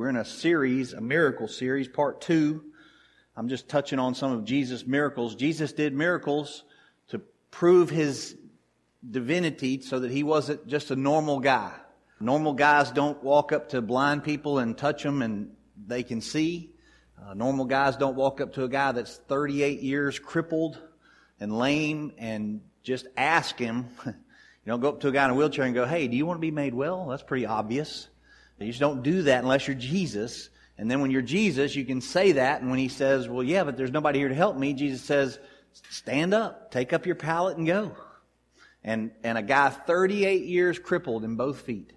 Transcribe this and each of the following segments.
We're in a series, a miracle series, part two. I'm just touching on some of Jesus' miracles. Jesus did miracles to prove his divinity so that he wasn't just a normal guy. Normal guys don't walk up to blind people and touch them and they can see. Uh, normal guys don't walk up to a guy that's 38 years crippled and lame and just ask him. you don't go up to a guy in a wheelchair and go, hey, do you want to be made well? That's pretty obvious. You just don't do that unless you're Jesus. And then when you're Jesus, you can say that. And when he says, well, yeah, but there's nobody here to help me, Jesus says, stand up, take up your pallet and go. And, and a guy 38 years crippled in both feet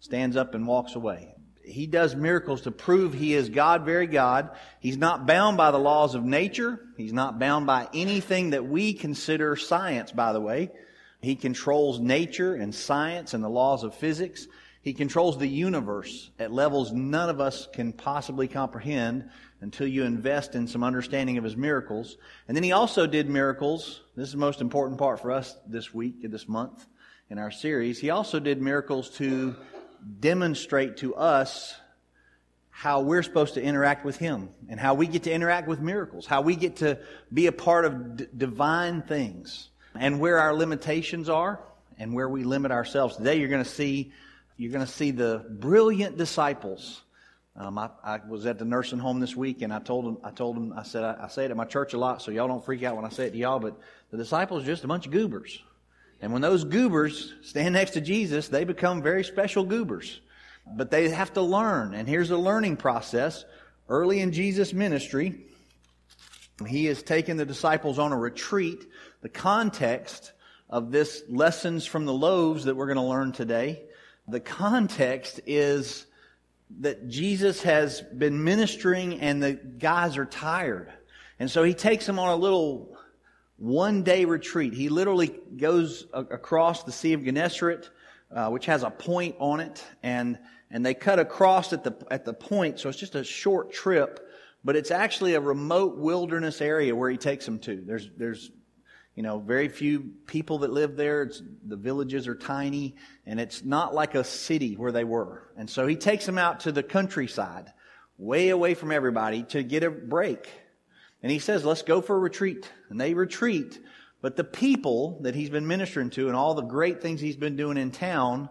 stands up and walks away. He does miracles to prove he is God, very God. He's not bound by the laws of nature. He's not bound by anything that we consider science, by the way. He controls nature and science and the laws of physics. He controls the universe at levels none of us can possibly comprehend until you invest in some understanding of his miracles. And then he also did miracles. This is the most important part for us this week, this month in our series. He also did miracles to demonstrate to us how we're supposed to interact with him and how we get to interact with miracles, how we get to be a part of d- divine things and where our limitations are and where we limit ourselves. Today you're going to see you're going to see the brilliant disciples. Um, I, I, was at the nursing home this week, and I told them, I told them, I said, I, I, say it at my church a lot, so y'all don't freak out when I say it to y'all. But the disciples are just a bunch of goobers, and when those goobers stand next to Jesus, they become very special goobers. But they have to learn, and here's a learning process. Early in Jesus' ministry, he has taken the disciples on a retreat. The context of this lessons from the loaves that we're going to learn today the context is that Jesus has been ministering and the guys are tired. And so he takes them on a little one day retreat. He literally goes across the Sea of Gennesaret, uh, which has a point on it, and, and they cut across at the, at the point, so it's just a short trip, but it's actually a remote wilderness area where he takes them to. There's, there's you know, very few people that live there. It's, the villages are tiny, and it's not like a city where they were. And so he takes them out to the countryside, way away from everybody, to get a break. And he says, let's go for a retreat. And they retreat. But the people that he's been ministering to and all the great things he's been doing in town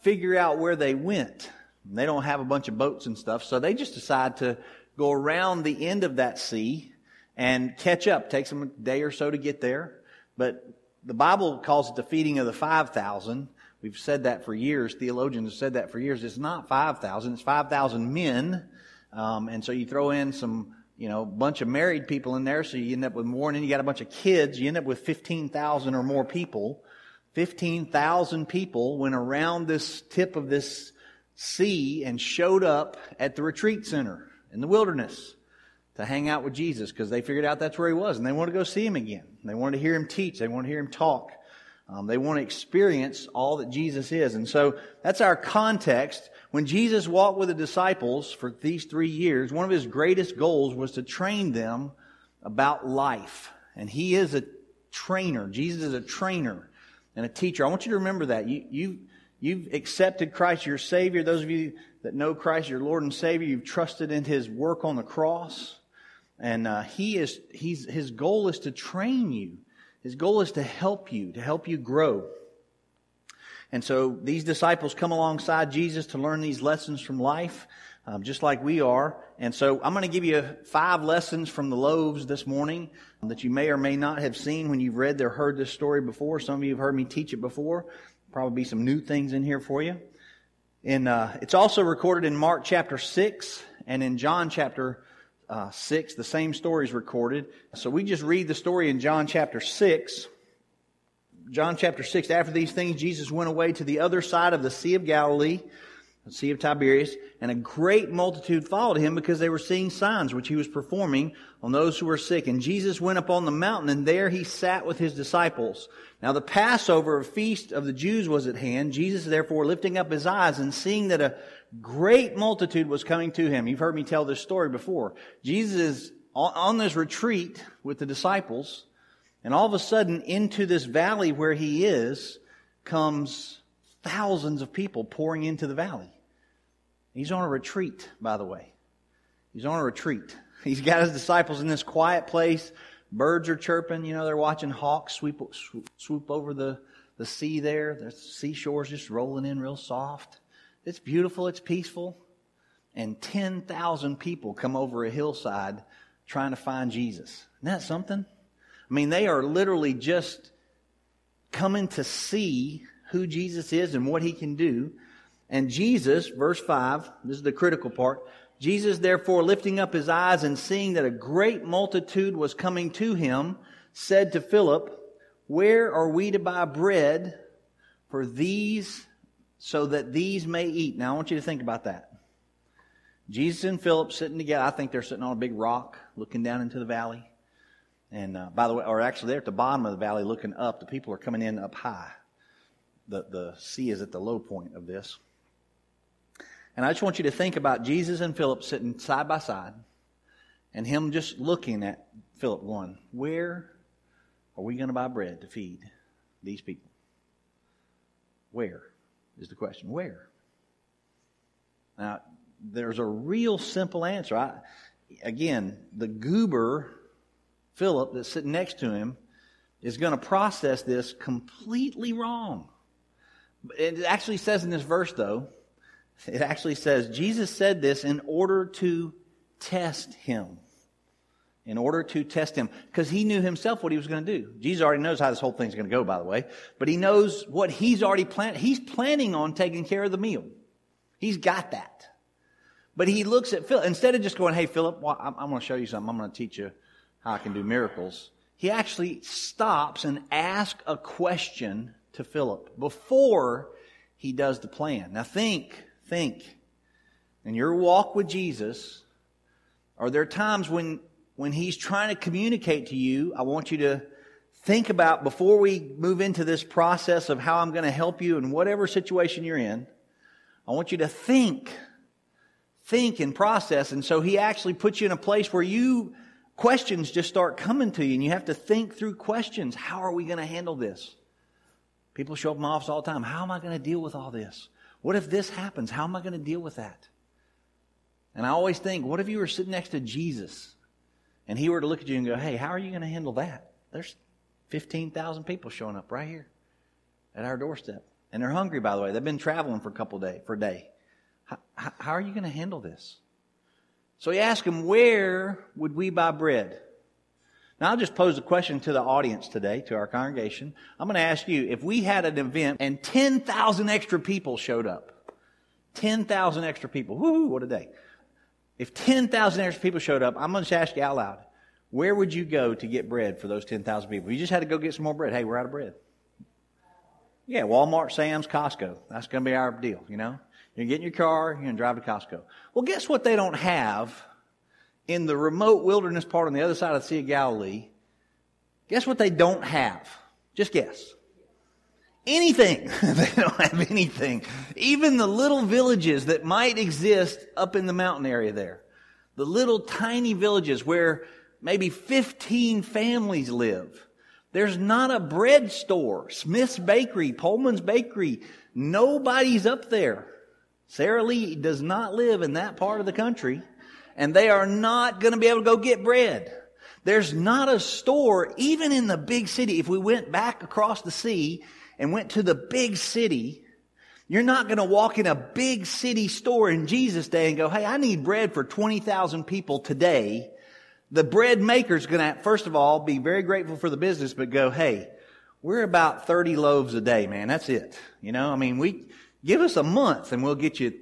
figure out where they went. And they don't have a bunch of boats and stuff, so they just decide to go around the end of that sea and catch up. Takes them a day or so to get there. But the Bible calls it the feeding of the 5,000. We've said that for years. Theologians have said that for years. It's not 5,000. It's 5,000 men. Um, and so you throw in some, you know, bunch of married people in there. So you end up with more. And then you got a bunch of kids. You end up with 15,000 or more people. 15,000 people went around this tip of this sea and showed up at the retreat center in the wilderness to hang out with Jesus because they figured out that's where he was and they want to go see him again. They want to hear him teach. They want to hear him talk. Um, they want to experience all that Jesus is. And so that's our context. When Jesus walked with the disciples for these three years, one of his greatest goals was to train them about life. And he is a trainer. Jesus is a trainer and a teacher. I want you to remember that. You, you, you've accepted Christ your Savior. Those of you that know Christ your Lord and Savior, you've trusted in his work on the cross. And uh, he is, he's, his goal is to train you. His goal is to help you, to help you grow. And so these disciples come alongside Jesus to learn these lessons from life, um, just like we are. And so I'm going to give you five lessons from the loaves this morning that you may or may not have seen when you've read or heard this story before. Some of you have heard me teach it before. Probably be some new things in here for you. And uh, it's also recorded in Mark chapter 6 and in John chapter uh, 6, the same story is recorded. So we just read the story in John chapter 6. John chapter 6, after these things, Jesus went away to the other side of the Sea of Galilee, the Sea of Tiberias, and a great multitude followed him because they were seeing signs which he was performing on those who were sick. And Jesus went up on the mountain, and there he sat with his disciples. Now the Passover, a feast of the Jews, was at hand. Jesus, therefore, lifting up his eyes and seeing that a great multitude was coming to him. You've heard me tell this story before. Jesus is on this retreat with the disciples, and all of a sudden, into this valley where he is, comes thousands of people pouring into the valley. He's on a retreat, by the way. He's on a retreat. He's got his disciples in this quiet place. Birds are chirping. You know, they're watching hawks sweep, swoop over the, the sea there. The seashore's just rolling in real soft. It's beautiful. It's peaceful. And 10,000 people come over a hillside trying to find Jesus. Isn't that something? I mean, they are literally just coming to see who Jesus is and what he can do. And Jesus, verse 5, this is the critical part. Jesus, therefore, lifting up his eyes and seeing that a great multitude was coming to him, said to Philip, Where are we to buy bread for these, so that these may eat? Now, I want you to think about that. Jesus and Philip sitting together. I think they're sitting on a big rock looking down into the valley. And uh, by the way, or actually, they're at the bottom of the valley looking up. The people are coming in up high. The, the sea is at the low point of this. And I just want you to think about Jesus and Philip sitting side by side and him just looking at Philip going, Where are we going to buy bread to feed these people? Where is the question? Where? Now, there's a real simple answer. I, again, the goober Philip that's sitting next to him is going to process this completely wrong. It actually says in this verse, though, it actually says Jesus said this in order to test him. In order to test him. Because he knew himself what he was going to do. Jesus already knows how this whole thing's going to go, by the way. But he knows what he's already planned. He's planning on taking care of the meal. He's got that. But he looks at Philip, instead of just going, hey, Philip, well, I'm, I'm going to show you something. I'm going to teach you how I can do miracles. He actually stops and asks a question to Philip before he does the plan. Now think, think. In your walk with Jesus, are there times when, when he's trying to communicate to you? I want you to think about before we move into this process of how I'm going to help you in whatever situation you're in. I want you to think think and process. And so he actually puts you in a place where you, questions just start coming to you and you have to think through questions. How are we going to handle this? People show up in my office all the time. How am I going to deal with all this? What if this happens? How am I going to deal with that? And I always think, what if you were sitting next to Jesus and he were to look at you and go, hey, how are you going to handle that? There's 15,000 people showing up right here at our doorstep. And they're hungry, by the way. They've been traveling for a couple days, for a day. How, how are you going to handle this? So he asked him, Where would we buy bread? Now, I'll just pose a question to the audience today, to our congregation. I'm going to ask you if we had an event and 10,000 extra people showed up, 10,000 extra people, whoo, what a day. If 10,000 extra people showed up, I'm going to ask you out loud, where would you go to get bread for those 10,000 people? You just had to go get some more bread. Hey, we're out of bread. Yeah, Walmart, Sam's, Costco. That's going to be our deal, you know? You're getting your car, you're going to drive to Costco. Well, guess what they don't have in the remote wilderness part on the other side of the Sea of Galilee? Guess what they don't have? Just guess. Anything. they don't have anything. Even the little villages that might exist up in the mountain area there. The little tiny villages where maybe 15 families live. There's not a bread store. Smith's Bakery, Pullman's Bakery. Nobody's up there. Sara Lee does not live in that part of the country, and they are not going to be able to go get bread. There's not a store, even in the big city. If we went back across the sea and went to the big city, you're not going to walk in a big city store in Jesus' day and go, hey, I need bread for 20,000 people today. The bread maker's going to, first of all, be very grateful for the business, but go, hey, we're about 30 loaves a day, man. That's it. You know, I mean, we, Give us a month and we'll get you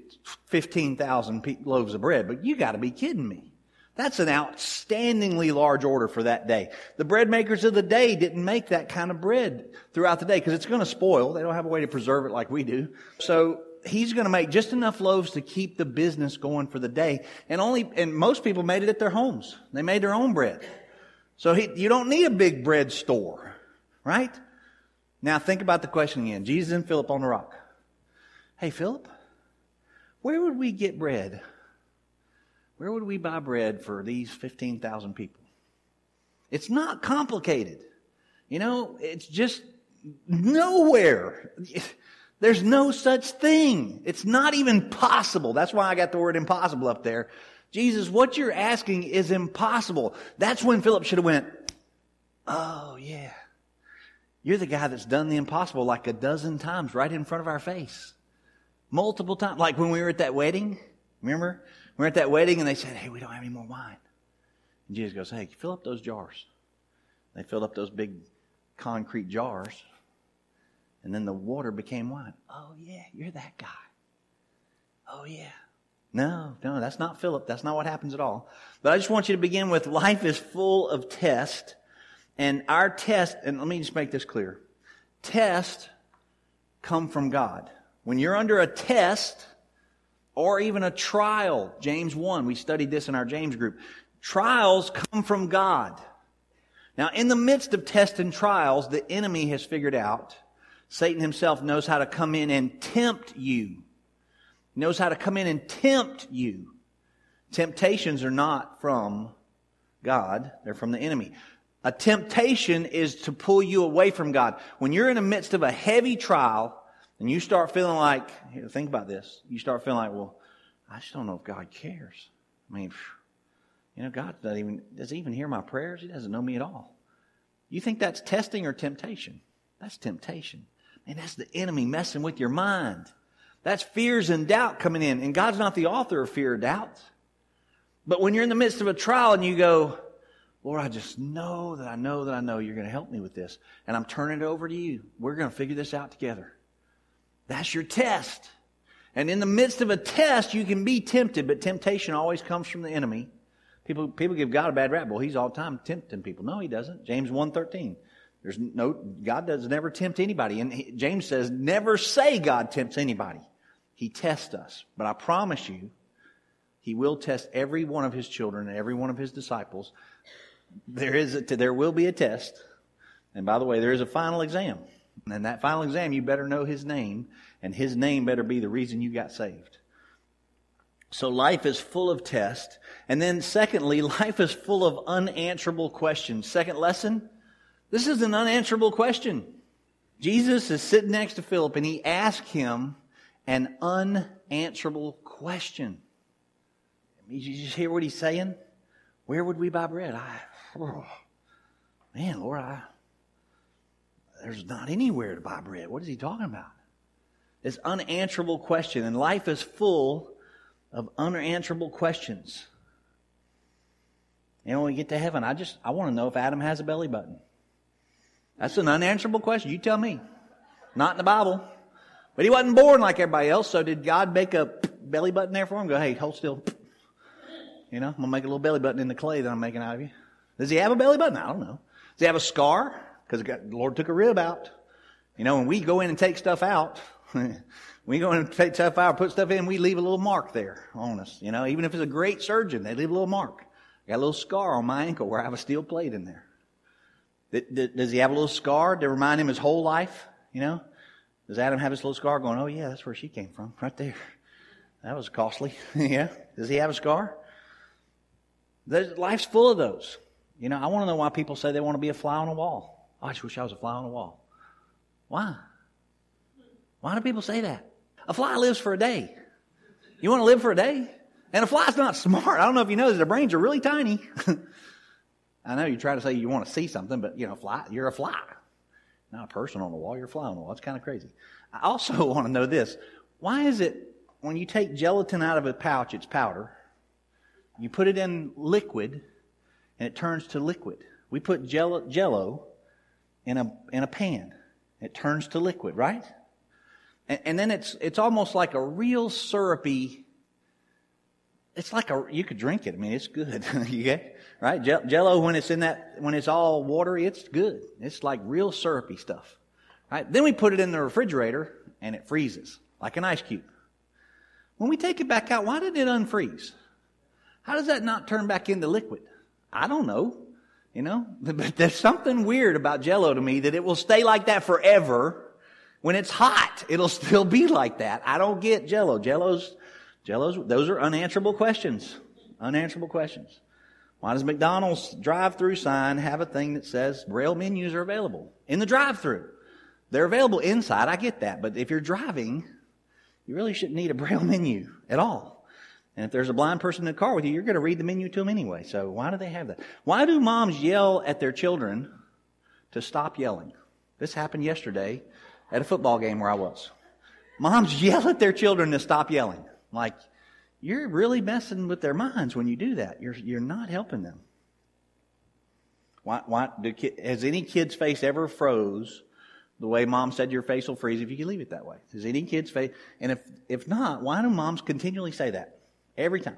15,000 loaves of bread. But you got to be kidding me. That's an outstandingly large order for that day. The bread makers of the day didn't make that kind of bread throughout the day because it's going to spoil. They don't have a way to preserve it like we do. So he's going to make just enough loaves to keep the business going for the day. And only, and most people made it at their homes. They made their own bread. So he, you don't need a big bread store, right? Now think about the question again. Jesus and Philip on the rock. Hey, Philip, where would we get bread? Where would we buy bread for these 15,000 people? It's not complicated. You know, it's just nowhere. There's no such thing. It's not even possible. That's why I got the word impossible up there. Jesus, what you're asking is impossible. That's when Philip should have went, Oh yeah. You're the guy that's done the impossible like a dozen times right in front of our face. Multiple times. Like when we were at that wedding. Remember? We were at that wedding and they said, Hey, we don't have any more wine. And Jesus goes, Hey, fill up those jars. They filled up those big concrete jars. And then the water became wine. Oh, yeah, you're that guy. Oh, yeah. No, no, that's not Philip. That's not what happens at all. But I just want you to begin with life is full of tests. And our test, and let me just make this clear. Tests come from God. When you're under a test or even a trial, James 1, we studied this in our James group. Trials come from God. Now, in the midst of tests and trials, the enemy has figured out Satan himself knows how to come in and tempt you. He knows how to come in and tempt you. Temptations are not from God, they're from the enemy. A temptation is to pull you away from God. When you're in the midst of a heavy trial and you start feeling like, think about this. You start feeling like, well, I just don't know if God cares. I mean, you know, God doesn't even, does even hear my prayers? He doesn't know me at all. You think that's testing or temptation? That's temptation. And that's the enemy messing with your mind. That's fears and doubt coming in. And God's not the author of fear or doubt. But when you're in the midst of a trial and you go, Lord, I just know that I know that I know you're going to help me with this. And I'm turning it over to you. We're going to figure this out together. That's your test. And in the midst of a test, you can be tempted, but temptation always comes from the enemy. People, people give God a bad rap. Well, he's all the time tempting people. No, he doesn't. James 1.13. There's no, God does never tempt anybody. And he, James says, never say God tempts anybody. He tests us. But I promise you, he will test every one of his children and every one of his disciples. There is a, there will be a test. And by the way, there is a final exam. And that final exam, you better know his name, and his name better be the reason you got saved. So life is full of tests. And then secondly, life is full of unanswerable questions. Second lesson, this is an unanswerable question. Jesus is sitting next to Philip and he asked him an unanswerable question. You just hear what he's saying? Where would we buy bread? I, oh, man, Lord, I, there's not anywhere to buy bread. What is he talking about? This unanswerable question, and life is full of unanswerable questions. And when we get to heaven, I just I want to know if Adam has a belly button. That's an unanswerable question. You tell me. Not in the Bible. But he wasn't born like everybody else, so did God make a belly button there for him? Go, hey, hold still. You know, I'm to make a little belly button in the clay that I'm making out of you. Does he have a belly button? I don't know. Does he have a scar? Because the Lord took a rib out. You know, when we go in and take stuff out, we go in and take stuff out, put stuff in, we leave a little mark there on us. You know, even if it's a great surgeon, they leave a little mark. I got a little scar on my ankle where I have a steel plate in there. Does he have a little scar to remind him his whole life? You know? Does Adam have his little scar going, oh yeah, that's where she came from, right there. That was costly. yeah. Does he have a scar? There's, life's full of those. You know, I want to know why people say they want to be a fly on a wall. I just wish I was a fly on a wall. Why? Why do people say that? A fly lives for a day. You want to live for a day? And a fly's not smart. I don't know if you know this, their brains are really tiny. I know you try to say you want to see something, but you know, fly, you're a fly. Not a person on the wall, you're a fly on the wall. It's kind of crazy. I also want to know this. Why is it when you take gelatin out of a pouch, it's powder, you put it in liquid, and it turns to liquid? We put jello, jello in a, in a pan. It turns to liquid, right? And, and then it's, it's almost like a real syrupy, it's like a, you could drink it. I mean, it's good. you get, right? Jello, when it's in that, when it's all watery, it's good. It's like real syrupy stuff. Right? Then we put it in the refrigerator and it freezes like an ice cube. When we take it back out, why did it unfreeze? How does that not turn back into liquid? I don't know. You know, but there's something weird about jello to me that it will stay like that forever. When it's hot, it'll still be like that. I don't get jello. Jello's, jello's, those are unanswerable questions. Unanswerable questions. Why does McDonald's drive through sign have a thing that says braille menus are available in the drive through? They're available inside. I get that. But if you're driving, you really shouldn't need a braille menu at all. And if there's a blind person in the car with you, you're going to read the menu to them anyway. So why do they have that? Why do moms yell at their children to stop yelling? This happened yesterday at a football game where I was. Moms yell at their children to stop yelling. Like, you're really messing with their minds when you do that. You're, you're not helping them. Why, why, do, has any kid's face ever froze the way mom said your face will freeze if you leave it that way? Has any kid's face, and if, if not, why do moms continually say that? Every time.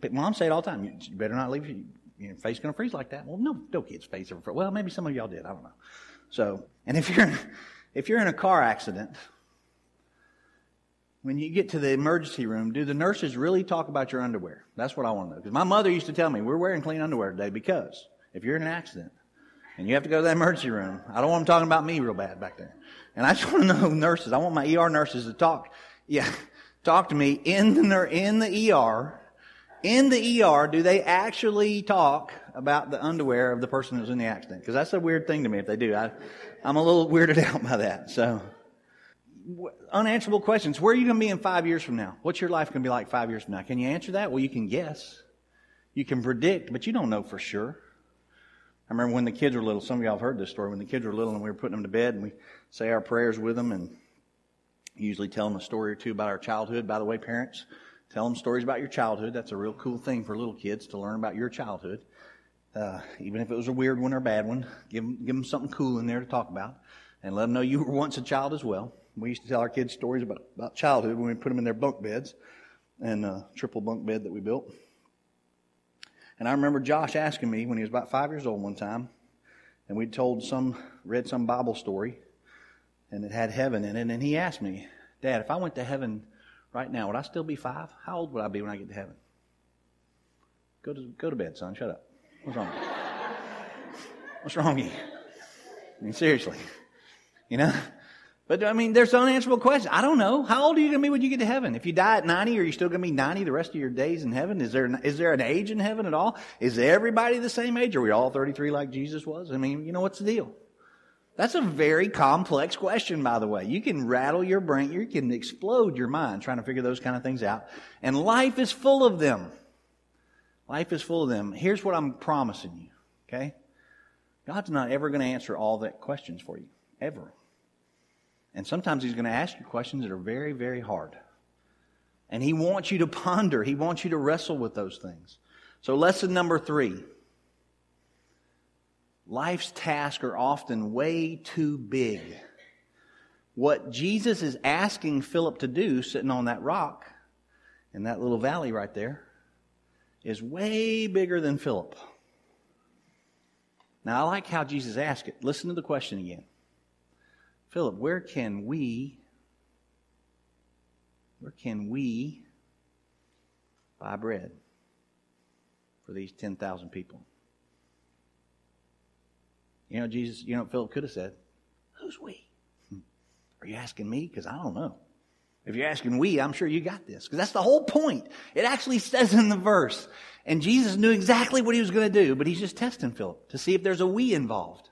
But mom say it all the time. You better not leave your, your face going to freeze like that. Well, no, no kid's face ever froze. Well, maybe some of y'all did. I don't know. So, and if you're, if you're in a car accident, when you get to the emergency room, do the nurses really talk about your underwear? That's what I want to know. Because my mother used to tell me, we're wearing clean underwear today because if you're in an accident and you have to go to the emergency room, I don't want them talking about me real bad back there. And I just want to know nurses. I want my ER nurses to talk. Yeah, talk to me in the, in the ER. In the ER, do they actually talk about the underwear of the person who's in the accident? Because that's a weird thing to me if they do. I, I'm a little weirded out by that. So, unanswerable questions. Where are you going to be in five years from now? What's your life going to be like five years from now? Can you answer that? Well, you can guess. You can predict, but you don't know for sure. I remember when the kids were little, some of y'all have heard this story, when the kids were little and we were putting them to bed and we say our prayers with them and usually tell them a story or two about our childhood. By the way, parents, tell them stories about your childhood. That's a real cool thing for little kids to learn about your childhood. Uh, even if it was a weird one or a bad one, give them, give them something cool in there to talk about and let them know you were once a child as well. We used to tell our kids stories about, about childhood when we put them in their bunk beds and a triple bunk bed that we built. And I remember Josh asking me when he was about five years old one time, and we'd told some, read some Bible story, and it had heaven in it. And he asked me, Dad, if I went to heaven right now, would I still be five? How old would I be when I get to heaven? Go to, go to bed, son. Shut up. What's wrong? What's wrong with you? I mean, seriously. You know? But I mean, there's unanswerable questions. I don't know. How old are you going to be when you get to heaven? If you die at 90, are you still going to be 90 the rest of your days in heaven? Is there, is there an age in heaven at all? Is everybody the same age? Are we all 33 like Jesus was? I mean, you know, what's the deal? That's a very complex question, by the way. You can rattle your brain, you can explode your mind trying to figure those kind of things out. And life is full of them. Life is full of them. Here's what I'm promising you, okay? God's not ever going to answer all the questions for you, ever. And sometimes He's going to ask you questions that are very, very hard. And He wants you to ponder, He wants you to wrestle with those things. So, lesson number three life's tasks are often way too big. What Jesus is asking Philip to do, sitting on that rock in that little valley right there, is way bigger than Philip. Now, I like how Jesus asked it. Listen to the question again. Philip, where can we, where can we buy bread for these 10,000 people? You know, Jesus, you know what Philip could have said? Who's we? Hmm. Are you asking me? Because I don't know. If you're asking we, I'm sure you got this. Because that's the whole point. It actually says in the verse. And Jesus knew exactly what he was going to do, but he's just testing Philip to see if there's a we involved.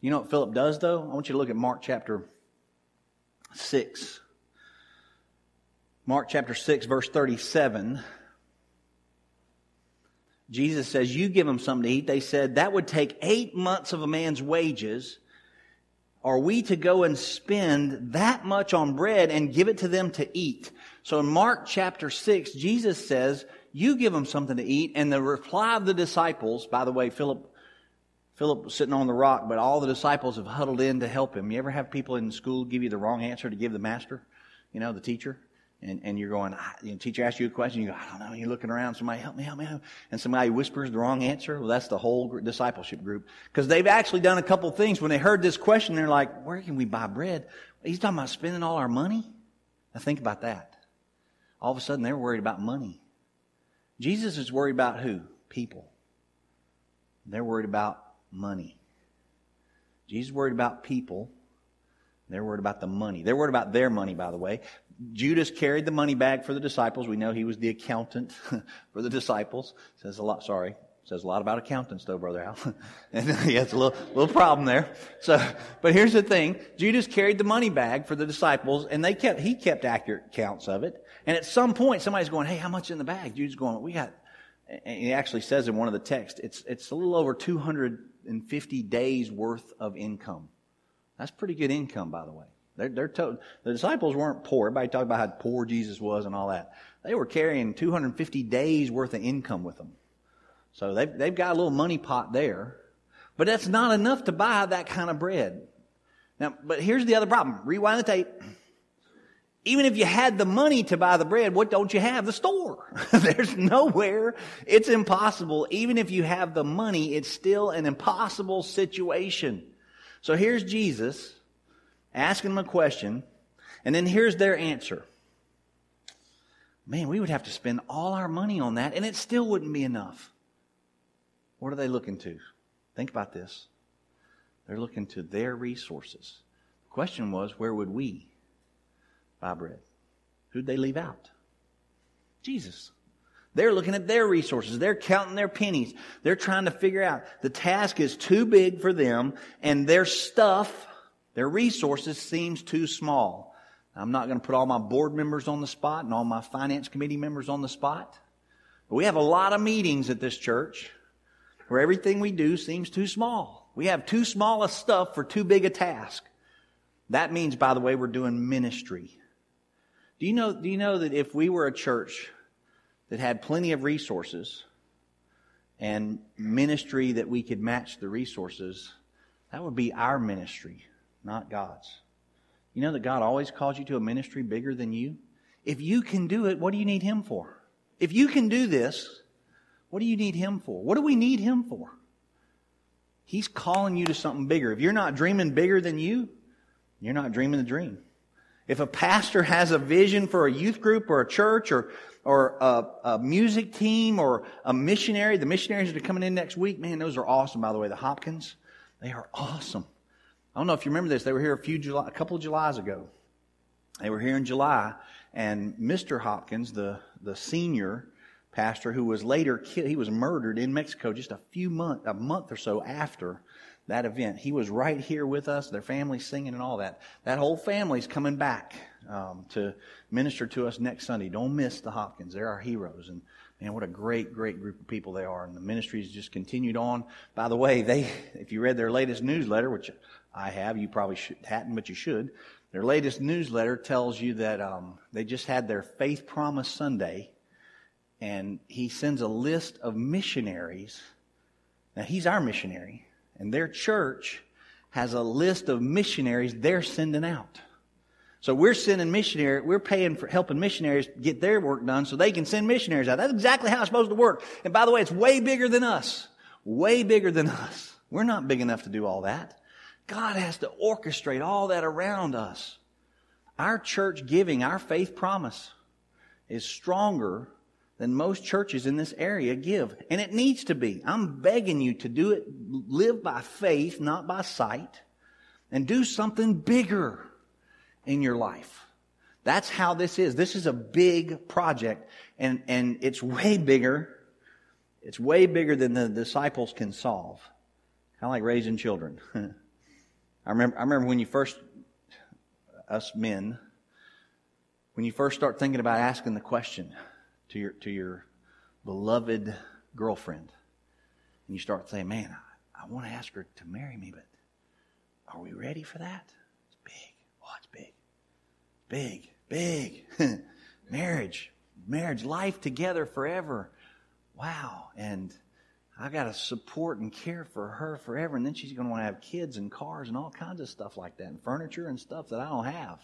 You know what Philip does, though? I want you to look at Mark chapter 6. Mark chapter 6, verse 37. Jesus says, You give them something to eat. They said, That would take eight months of a man's wages. Are we to go and spend that much on bread and give it to them to eat? So in Mark chapter 6, Jesus says, You give them something to eat. And the reply of the disciples, by the way, Philip Philip was sitting on the rock, but all the disciples have huddled in to help him. You ever have people in school give you the wrong answer to give the master, you know, the teacher? And, and you're going, ah, you know, teacher asks you a question, you go, I don't know, you're looking around, somebody help me, help me, help me. And somebody whispers the wrong answer. Well, that's the whole discipleship group. Because they've actually done a couple things. When they heard this question, they're like, where can we buy bread? He's talking about spending all our money? Now think about that. All of a sudden, they're worried about money. Jesus is worried about who? People. They're worried about money. Jesus worried about people. They're worried about the money. They're worried about their money, by the way. Judas carried the money bag for the disciples. We know he was the accountant for the disciples. Says a lot, sorry. Says a lot about accountants, though, Brother Al. and uh, he has a little, little problem there. So, but here's the thing. Judas carried the money bag for the disciples, and they kept, he kept accurate counts of it. And at some point, somebody's going, hey, how much in the bag? Judas going, we got, and he actually says in one of the texts, it's, it's a little over 250 days worth of income. That's pretty good income, by the way. They're, they're to, the disciples weren't poor. Everybody talked about how poor Jesus was and all that. They were carrying 250 days worth of income with them. So they've, they've got a little money pot there. But that's not enough to buy that kind of bread. Now, but here's the other problem. Rewind the tape. Even if you had the money to buy the bread, what don't you have? The store. There's nowhere. It's impossible. Even if you have the money, it's still an impossible situation. So here's Jesus asking them a question, and then here's their answer. Man, we would have to spend all our money on that, and it still wouldn't be enough. What are they looking to? Think about this. They're looking to their resources. The question was, where would we buy bread? Who'd they leave out? Jesus. They're looking at their resources. They're counting their pennies. They're trying to figure out the task is too big for them and their stuff, their resources seems too small. I'm not going to put all my board members on the spot and all my finance committee members on the spot. But we have a lot of meetings at this church where everything we do seems too small. We have too small a stuff for too big a task. That means, by the way, we're doing ministry. Do you know, do you know that if we were a church that had plenty of resources and ministry that we could match the resources, that would be our ministry, not God's. You know that God always calls you to a ministry bigger than you? If you can do it, what do you need Him for? If you can do this, what do you need Him for? What do we need Him for? He's calling you to something bigger. If you're not dreaming bigger than you, you're not dreaming the dream. If a pastor has a vision for a youth group or a church or, or a, a music team or a missionary, the missionaries that are coming in next week, man, those are awesome, by the way. The Hopkins, they are awesome. I don't know if you remember this. They were here a few July, a couple of Julys ago. They were here in July, and Mr. Hopkins, the, the senior, pastor who was later killed. He was murdered in Mexico just a few month, a month or so after that event. He was right here with us, their family singing and all that. That whole family's coming back um, to minister to us next Sunday. Don't miss the Hopkins. They're our heroes. And man, what a great, great group of people they are. And the ministry's just continued on. By the way, they, if you read their latest newsletter, which I have, you probably should, hadn't, but you should. Their latest newsletter tells you that um, they just had their Faith Promise Sunday and he sends a list of missionaries. Now, he's our missionary, and their church has a list of missionaries they're sending out. So we're sending missionary, we're paying for helping missionaries get their work done so they can send missionaries out. That's exactly how it's supposed to work. And by the way, it's way bigger than us. Way bigger than us. We're not big enough to do all that. God has to orchestrate all that around us. Our church giving, our faith promise is stronger than most churches in this area give. And it needs to be. I'm begging you to do it, live by faith, not by sight, and do something bigger in your life. That's how this is. This is a big project, and, and it's way bigger. It's way bigger than the disciples can solve. Kind of like raising children. I remember, I remember when you first, us men, when you first start thinking about asking the question, to your, to your beloved girlfriend. And you start saying, man, I, I want to ask her to marry me, but are we ready for that? It's big. Oh, it's big. Big, big. marriage, marriage, life together forever. Wow. And I got to support and care for her forever. And then she's going to want to have kids and cars and all kinds of stuff like that and furniture and stuff that I don't have.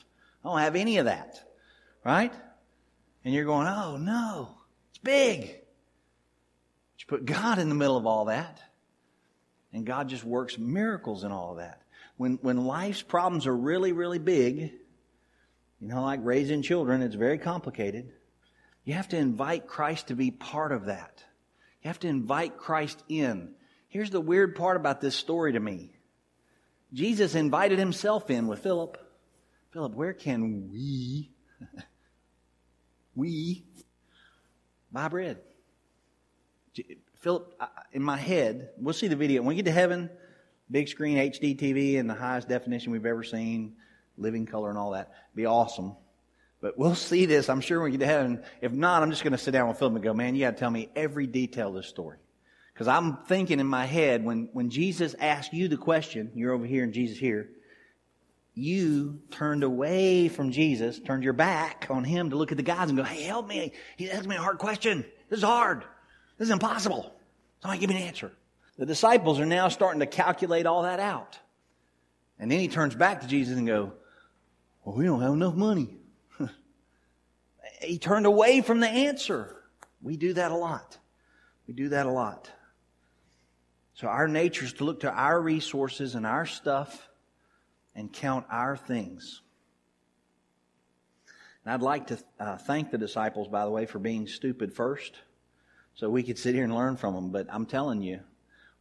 I don't have any of that. Right? And you're going, oh no, it's big. But you put God in the middle of all that, and God just works miracles in all of that. When, when life's problems are really, really big, you know, like raising children, it's very complicated. You have to invite Christ to be part of that. You have to invite Christ in. Here's the weird part about this story to me Jesus invited himself in with Philip. Philip, where can we we buy bread. Philip, in my head, we'll see the video. When we get to heaven, big screen HD TV and the highest definition we've ever seen, living color and all that. Be awesome. But we'll see this, I'm sure, when we get to heaven. If not, I'm just going to sit down with Philip and go, man, you got to tell me every detail of this story. Because I'm thinking in my head, when, when Jesus asked you the question, you're over here and Jesus here, you turned away from Jesus, turned your back on him to look at the guys and go, hey, help me. He asked me a hard question. This is hard. This is impossible. Somebody give me an answer. The disciples are now starting to calculate all that out. And then he turns back to Jesus and go, well, we don't have enough money. he turned away from the answer. We do that a lot. We do that a lot. So our nature is to look to our resources and our stuff and count our things. And I'd like to uh, thank the disciples, by the way, for being stupid first so we could sit here and learn from them. But I'm telling you,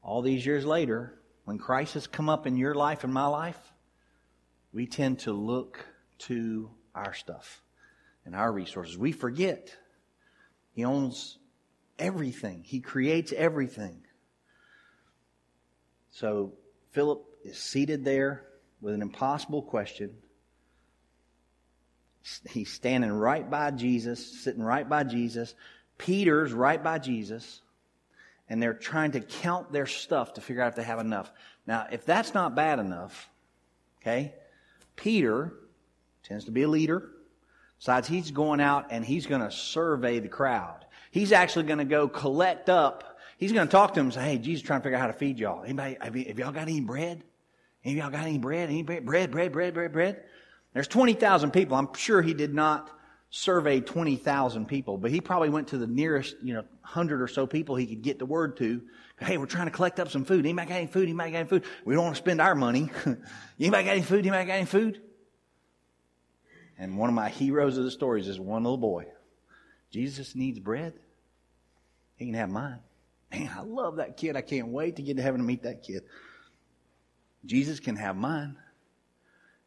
all these years later, when Christ has come up in your life and my life, we tend to look to our stuff and our resources. We forget He owns everything, He creates everything. So Philip is seated there with an impossible question. He's standing right by Jesus, sitting right by Jesus. Peter's right by Jesus, and they're trying to count their stuff to figure out if they have enough. Now, if that's not bad enough, okay, Peter tends to be a leader. Besides, he's going out and he's going to survey the crowd. He's actually going to go collect up. He's going to talk to them and say, hey, Jesus trying to figure out how to feed y'all. Anybody, have, you, have y'all got any bread? Any y'all got any bread? Any bread? Bread, bread, bread, bread, bread? There's 20,000 people. I'm sure he did not survey 20,000 people, but he probably went to the nearest, you know, 100 or so people he could get the word to. Hey, we're trying to collect up some food. Anybody got any food? Anybody got any food? We don't want to spend our money. Anybody got any food? Anybody got any food? And one of my heroes of the stories is one little boy. Jesus needs bread. He can have mine. Man, I love that kid. I can't wait to get to heaven to meet that kid. Jesus can have mine.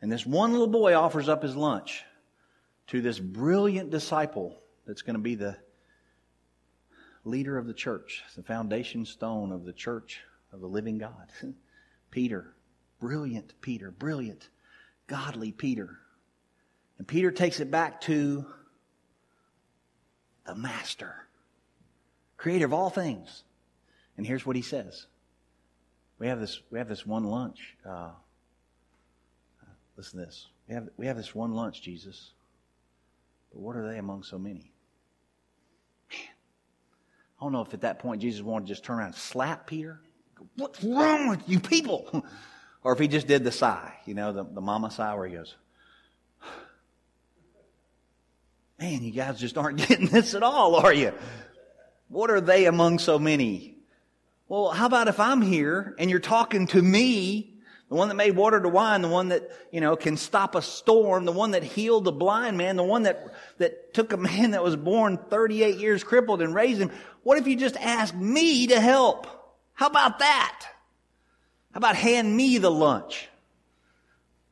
And this one little boy offers up his lunch to this brilliant disciple that's going to be the leader of the church, the foundation stone of the church of the living God. Peter, brilliant Peter, brilliant, godly Peter. And Peter takes it back to the master, creator of all things. And here's what he says. We have this, we have this one lunch. Uh, listen to this. We have, we have this one lunch, Jesus. But what are they among so many? Man, I don't know if at that point Jesus wanted to just turn around and slap Peter. What's wrong with you people? or if he just did the sigh, you know, the, the mama sigh where he goes, Man, you guys just aren't getting this at all, are you? What are they among so many? Well, how about if I'm here and you're talking to me, the one that made water to wine, the one that, you know, can stop a storm, the one that healed the blind man, the one that, that took a man that was born 38 years crippled and raised him. What if you just asked me to help? How about that? How about hand me the lunch?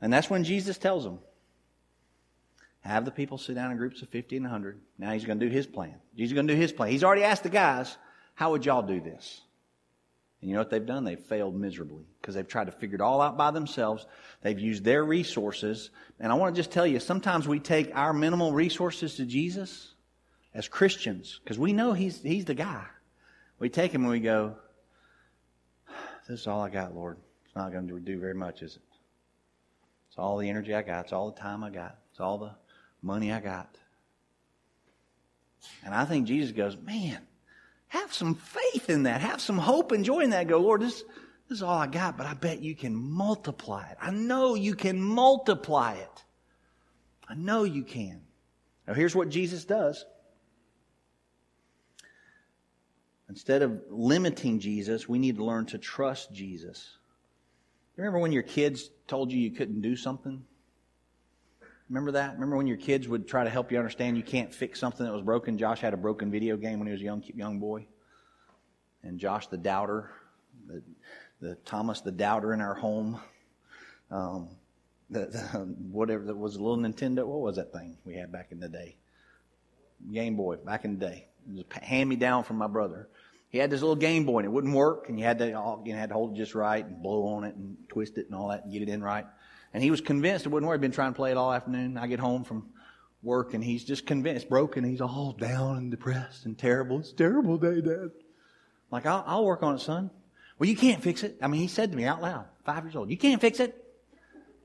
And that's when Jesus tells them, have the people sit down in groups of 50 and 100. Now he's going to do his plan. Jesus going to do his plan. He's already asked the guys, how would y'all do this? And you know what they've done? They've failed miserably because they've tried to figure it all out by themselves. They've used their resources. And I want to just tell you, sometimes we take our minimal resources to Jesus as Christians because we know he's, he's the guy. We take him and we go, this is all I got, Lord. It's not going to do very much, is it? It's all the energy I got. It's all the time I got. It's all the money I got. And I think Jesus goes, man, have some faith in that. Have some hope and joy in that. Go, Lord, this, this is all I got, but I bet you can multiply it. I know you can multiply it. I know you can. Now, here's what Jesus does. Instead of limiting Jesus, we need to learn to trust Jesus. Remember when your kids told you you couldn't do something? Remember that? Remember when your kids would try to help you understand you can't fix something that was broken? Josh had a broken video game when he was a young, young boy. And Josh the doubter, the, the Thomas the doubter in our home, um, the, the, whatever that was a little Nintendo. What was that thing we had back in the day? Game Boy back in the day. It was hand me down from my brother. He had this little Game Boy and it wouldn't work, and you had to you had to hold it just right and blow on it and twist it and all that and get it in right. And he was convinced it wouldn't work. He'd been trying to play it all afternoon. I get home from work and he's just convinced, broken. He's all down and depressed and terrible. It's terrible day, Dad. I'm like, I'll, I'll work on it, son. Well, you can't fix it. I mean, he said to me out loud, five years old, you can't fix it.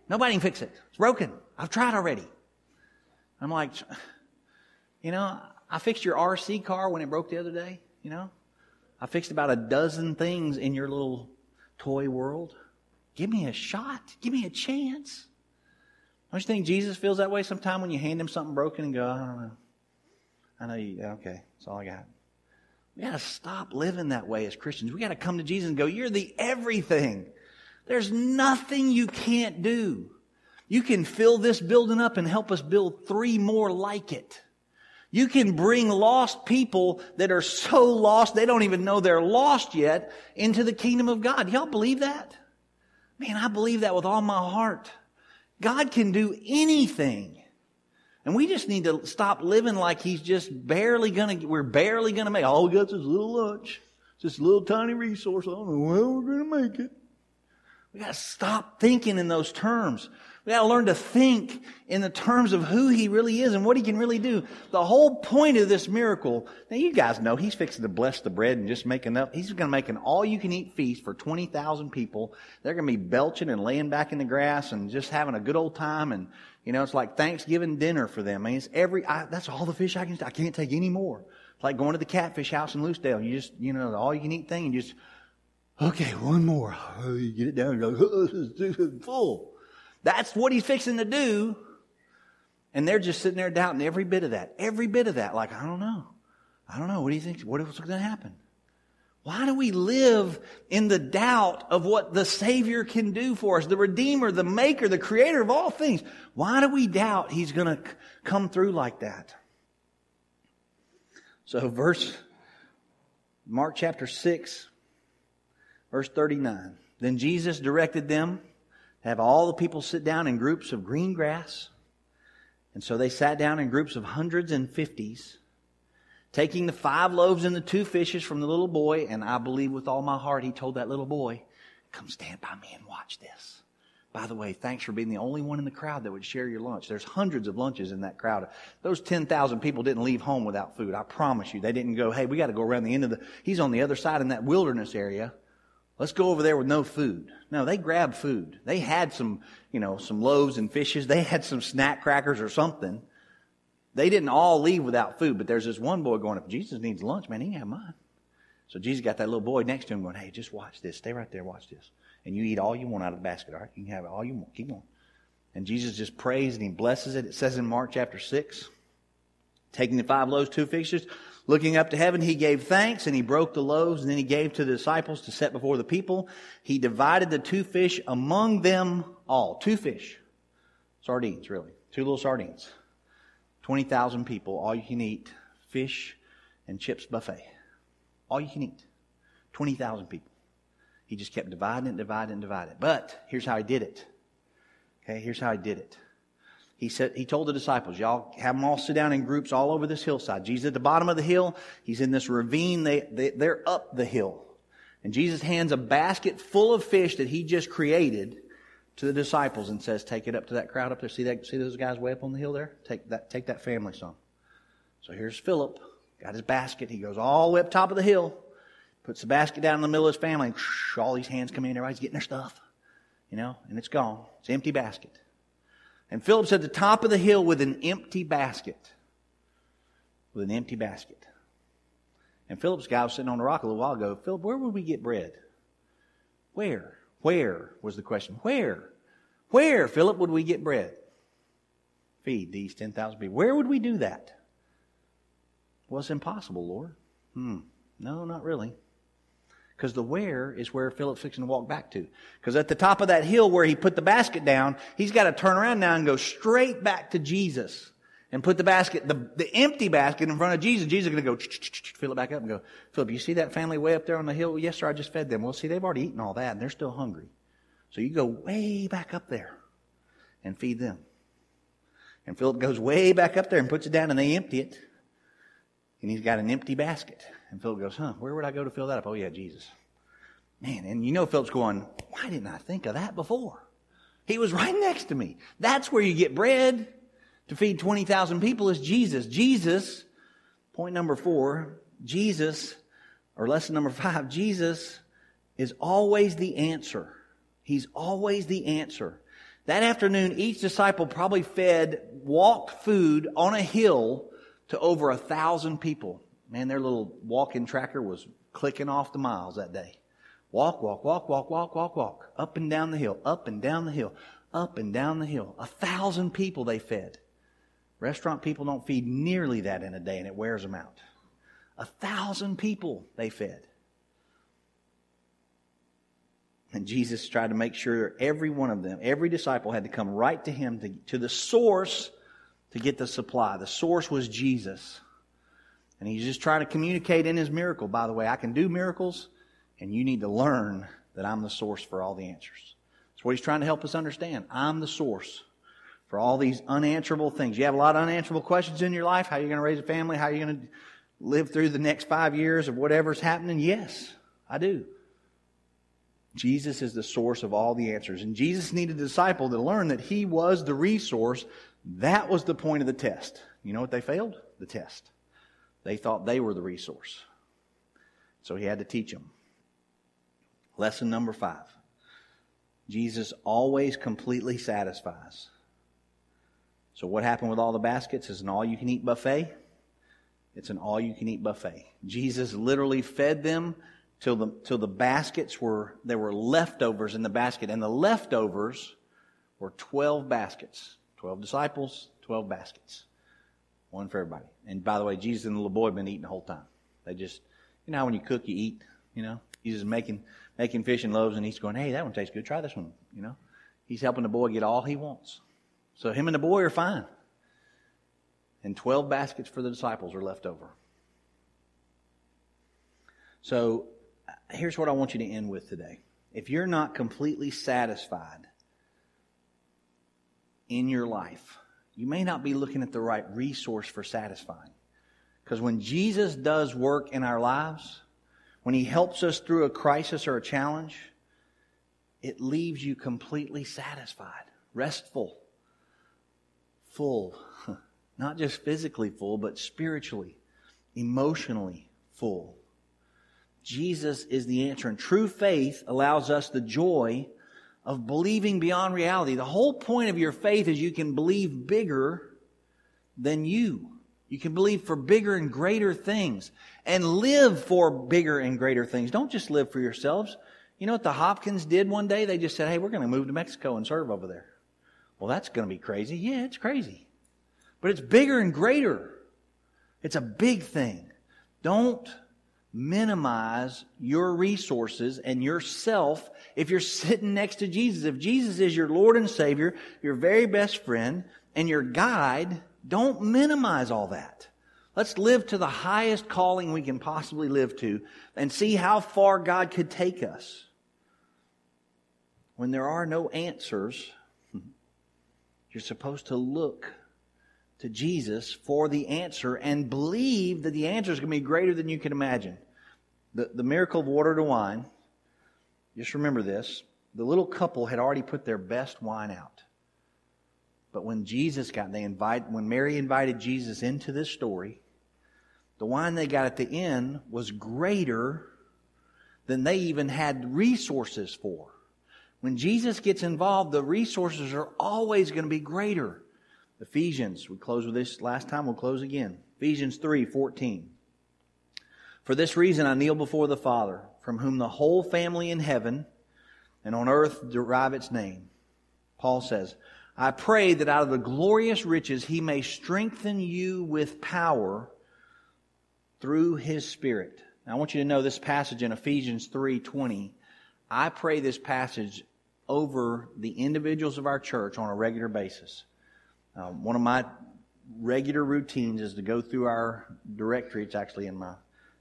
Nobody can fix it. It's broken. I've tried already. I'm like, you know, I fixed your RC car when it broke the other day, you know? I fixed about a dozen things in your little toy world. Give me a shot. Give me a chance. Don't you think Jesus feels that way sometime when you hand him something broken and go, I don't know. I know you, okay, that's all I got. We got to stop living that way as Christians. We got to come to Jesus and go, You're the everything. There's nothing you can't do. You can fill this building up and help us build three more like it. You can bring lost people that are so lost they don't even know they're lost yet into the kingdom of God. Y'all believe that? Man, I believe that with all my heart. God can do anything. And we just need to stop living like he's just barely gonna, we're barely gonna make, all we got is a little lunch. Just a little tiny resource. I don't know when we're gonna make it. We gotta stop thinking in those terms. We gotta learn to think in the terms of who he really is and what he can really do. The whole point of this miracle, now you guys know he's fixing to bless the bread and just make enough. He's gonna make an all you can eat feast for 20,000 people. They're gonna be belching and laying back in the grass and just having a good old time and, you know, it's like Thanksgiving dinner for them. I mean, it's every, I, that's all the fish I can, I can't take any more. It's like going to the catfish house in Lucedale. You just, you know, the all you can eat thing and just, okay, one more. You get it down and go, full. That's what he's fixing to do. And they're just sitting there doubting every bit of that. Every bit of that. Like, I don't know. I don't know. What do you think? What is going to happen? Why do we live in the doubt of what the Savior can do for us? The Redeemer, the Maker, the Creator of all things. Why do we doubt He's going to come through like that? So verse, Mark chapter 6, verse 39. Then Jesus directed them have all the people sit down in groups of green grass. And so they sat down in groups of hundreds and fifties, taking the five loaves and the two fishes from the little boy. And I believe with all my heart, he told that little boy, Come stand by me and watch this. By the way, thanks for being the only one in the crowd that would share your lunch. There's hundreds of lunches in that crowd. Those 10,000 people didn't leave home without food. I promise you. They didn't go, hey, we got to go around the end of the, he's on the other side in that wilderness area. Let's go over there with no food. No, they grabbed food. They had some, you know, some loaves and fishes. They had some snack crackers or something. They didn't all leave without food, but there's this one boy going, if Jesus needs lunch, man, he can have mine. So Jesus got that little boy next to him going, hey, just watch this. Stay right there, watch this. And you eat all you want out of the basket, all right? You can have it all you want. Keep on. And Jesus just prays and he blesses it. It says in Mark chapter 6, taking the five loaves, two fishes, Looking up to heaven, he gave thanks and he broke the loaves and then he gave to the disciples to set before the people. He divided the two fish among them all. Two fish. Sardines, really. Two little sardines. 20,000 people, all you can eat. Fish and chips buffet. All you can eat. 20,000 people. He just kept dividing it, dividing it, dividing it. But here's how he did it. Okay, here's how he did it. He said, he told the disciples, y'all have them all sit down in groups all over this hillside. Jesus at the bottom of the hill. He's in this ravine. They, they, they're up the hill. And Jesus hands a basket full of fish that he just created to the disciples and says, take it up to that crowd up there. See that, see those guys way up on the hill there? Take that, take that family some. So here's Philip, got his basket. He goes all the way up top of the hill, puts the basket down in the middle of his family, and all these hands come in, everybody's getting their stuff. You know, and it's gone. It's an empty basket. And Philip's at the top of the hill with an empty basket. With an empty basket. And Philip's guy was sitting on the rock a little while ago. Philip, where would we get bread? Where? Where was the question. Where? Where, Philip, would we get bread? Feed these 10,000 people. Where would we do that? Well, it's impossible, Lord. Hmm. No, not really. Because the where is where Philip's fixing to walk back to. Because at the top of that hill where he put the basket down, he's got to turn around now and go straight back to Jesus and put the basket, the, the empty basket in front of Jesus. Jesus is going to go fill it back up and go, Philip, you see that family way up there on the hill? Yes, sir, I just fed them. Well, see, they've already eaten all that and they're still hungry. So you go way back up there and feed them. And Philip goes way back up there and puts it down and they empty it. And he's got an empty basket. And Philip goes, huh, where would I go to fill that up? Oh, yeah, Jesus. Man, and you know Philip's going, why didn't I think of that before? He was right next to me. That's where you get bread to feed 20,000 people is Jesus. Jesus, point number four, Jesus, or lesson number five, Jesus is always the answer. He's always the answer. That afternoon, each disciple probably fed, walked food on a hill to over a thousand people. Man, their little walking tracker was clicking off the miles that day. Walk, walk, walk, walk, walk, walk, walk. Up and down the hill, up and down the hill, up and down the hill. A thousand people they fed. Restaurant people don't feed nearly that in a day and it wears them out. A thousand people they fed. And Jesus tried to make sure every one of them, every disciple had to come right to him, to, to the source to get the supply. The source was Jesus. And he's just trying to communicate in his miracle. By the way, I can do miracles, and you need to learn that I'm the source for all the answers. That's what he's trying to help us understand. I'm the source for all these unanswerable things. You have a lot of unanswerable questions in your life. How are you going to raise a family? How are you going to live through the next five years of whatever's happening? Yes, I do. Jesus is the source of all the answers. And Jesus needed a disciple to learn that he was the resource. That was the point of the test. You know what they failed? The test. They thought they were the resource. So he had to teach them. Lesson number five Jesus always completely satisfies. So, what happened with all the baskets is an all you can eat buffet. It's an all you can eat buffet. Jesus literally fed them till the, till the baskets were, there were leftovers in the basket. And the leftovers were 12 baskets. 12 disciples, 12 baskets. One for everybody. And by the way, Jesus and the little boy had been eating the whole time. They just, you know how when you cook, you eat, you know? He's just making, making fish and loaves and he's going, hey, that one tastes good. Try this one, you know? He's helping the boy get all he wants. So him and the boy are fine. And 12 baskets for the disciples are left over. So here's what I want you to end with today. If you're not completely satisfied in your life, you may not be looking at the right resource for satisfying. Because when Jesus does work in our lives, when he helps us through a crisis or a challenge, it leaves you completely satisfied, restful, full. Not just physically full, but spiritually, emotionally full. Jesus is the answer. And true faith allows us the joy of believing beyond reality. The whole point of your faith is you can believe bigger than you. You can believe for bigger and greater things and live for bigger and greater things. Don't just live for yourselves. You know what the Hopkins did one day? They just said, hey, we're going to move to Mexico and serve over there. Well, that's going to be crazy. Yeah, it's crazy. But it's bigger and greater. It's a big thing. Don't minimize your resources and yourself if you're sitting next to Jesus. If Jesus is your Lord and Savior, your very best friend, and your guide, don't minimize all that. Let's live to the highest calling we can possibly live to and see how far God could take us. When there are no answers, you're supposed to look to Jesus for the answer and believe that the answer is going to be greater than you can imagine the, the miracle of water to wine, just remember this. The little couple had already put their best wine out. But when Jesus got, they invite, when Mary invited Jesus into this story, the wine they got at the end was greater than they even had resources for. When Jesus gets involved, the resources are always going to be greater. Ephesians, we close with this last time, we'll close again. Ephesians 3 14. For this reason I kneel before the Father, from whom the whole family in heaven and on earth derive its name. Paul says, I pray that out of the glorious riches he may strengthen you with power through his Spirit. Now, I want you to know this passage in Ephesians 3:20. I pray this passage over the individuals of our church on a regular basis. Um, one of my regular routines is to go through our directory. It's actually in my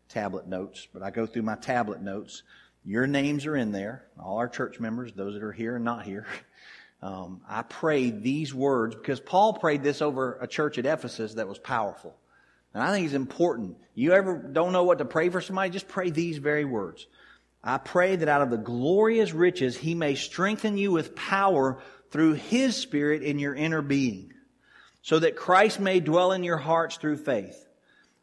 tablet notes, but I go through my tablet notes. Your names are in there, all our church members, those that are here and not here. Um, I prayed these words because Paul prayed this over a church at Ephesus that was powerful. And I think it's important. You ever don't know what to pray for somebody? Just pray these very words. I pray that out of the glorious riches he may strengthen you with power through his spirit in your inner being, so that Christ may dwell in your hearts through faith.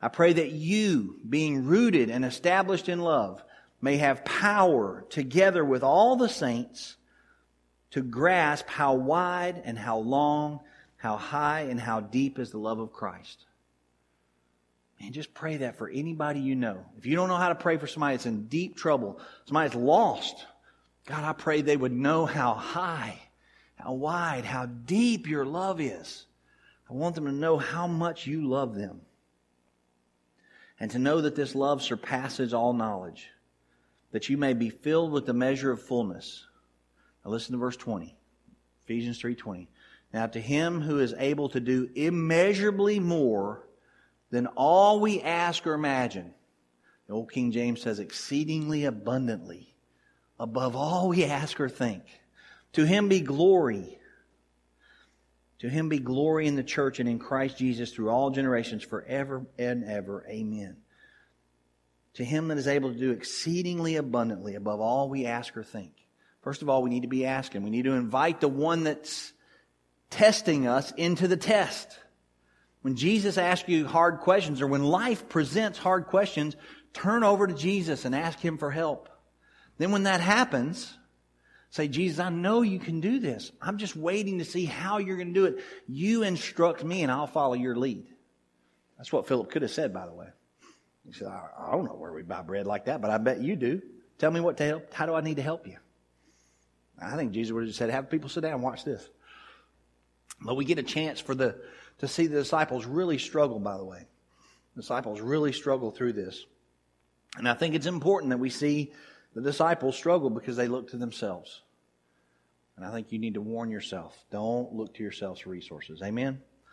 I pray that you, being rooted and established in love, may have power together with all the saints to grasp how wide and how long, how high and how deep is the love of Christ. And just pray that for anybody you know. If you don't know how to pray for somebody that's in deep trouble, somebody that's lost, God, I pray they would know how high, how wide, how deep your love is. I want them to know how much you love them. And to know that this love surpasses all knowledge, that you may be filled with the measure of fullness. Now listen to verse 20. Ephesians 3:20. Now to him who is able to do immeasurably more than all we ask or imagine. The old King James says exceedingly abundantly, above all we ask or think. To him be glory. To him be glory in the church and in Christ Jesus through all generations forever and ever. Amen. To him that is able to do exceedingly abundantly above all we ask or think. First of all, we need to be asking. We need to invite the one that's testing us into the test. When Jesus asks you hard questions or when life presents hard questions, turn over to Jesus and ask Him for help. Then when that happens, say, Jesus, I know you can do this. I'm just waiting to see how you're going to do it. You instruct me and I'll follow your lead. That's what Philip could have said, by the way. He said, I don't know where we buy bread like that, but I bet you do. Tell me what to help. How do I need to help you? I think Jesus would have said, have people sit down and watch this. But we get a chance for the to see the disciples really struggle, by the way. The disciples really struggle through this. And I think it's important that we see the disciples struggle because they look to themselves. And I think you need to warn yourself. Don't look to yourselves for resources. Amen?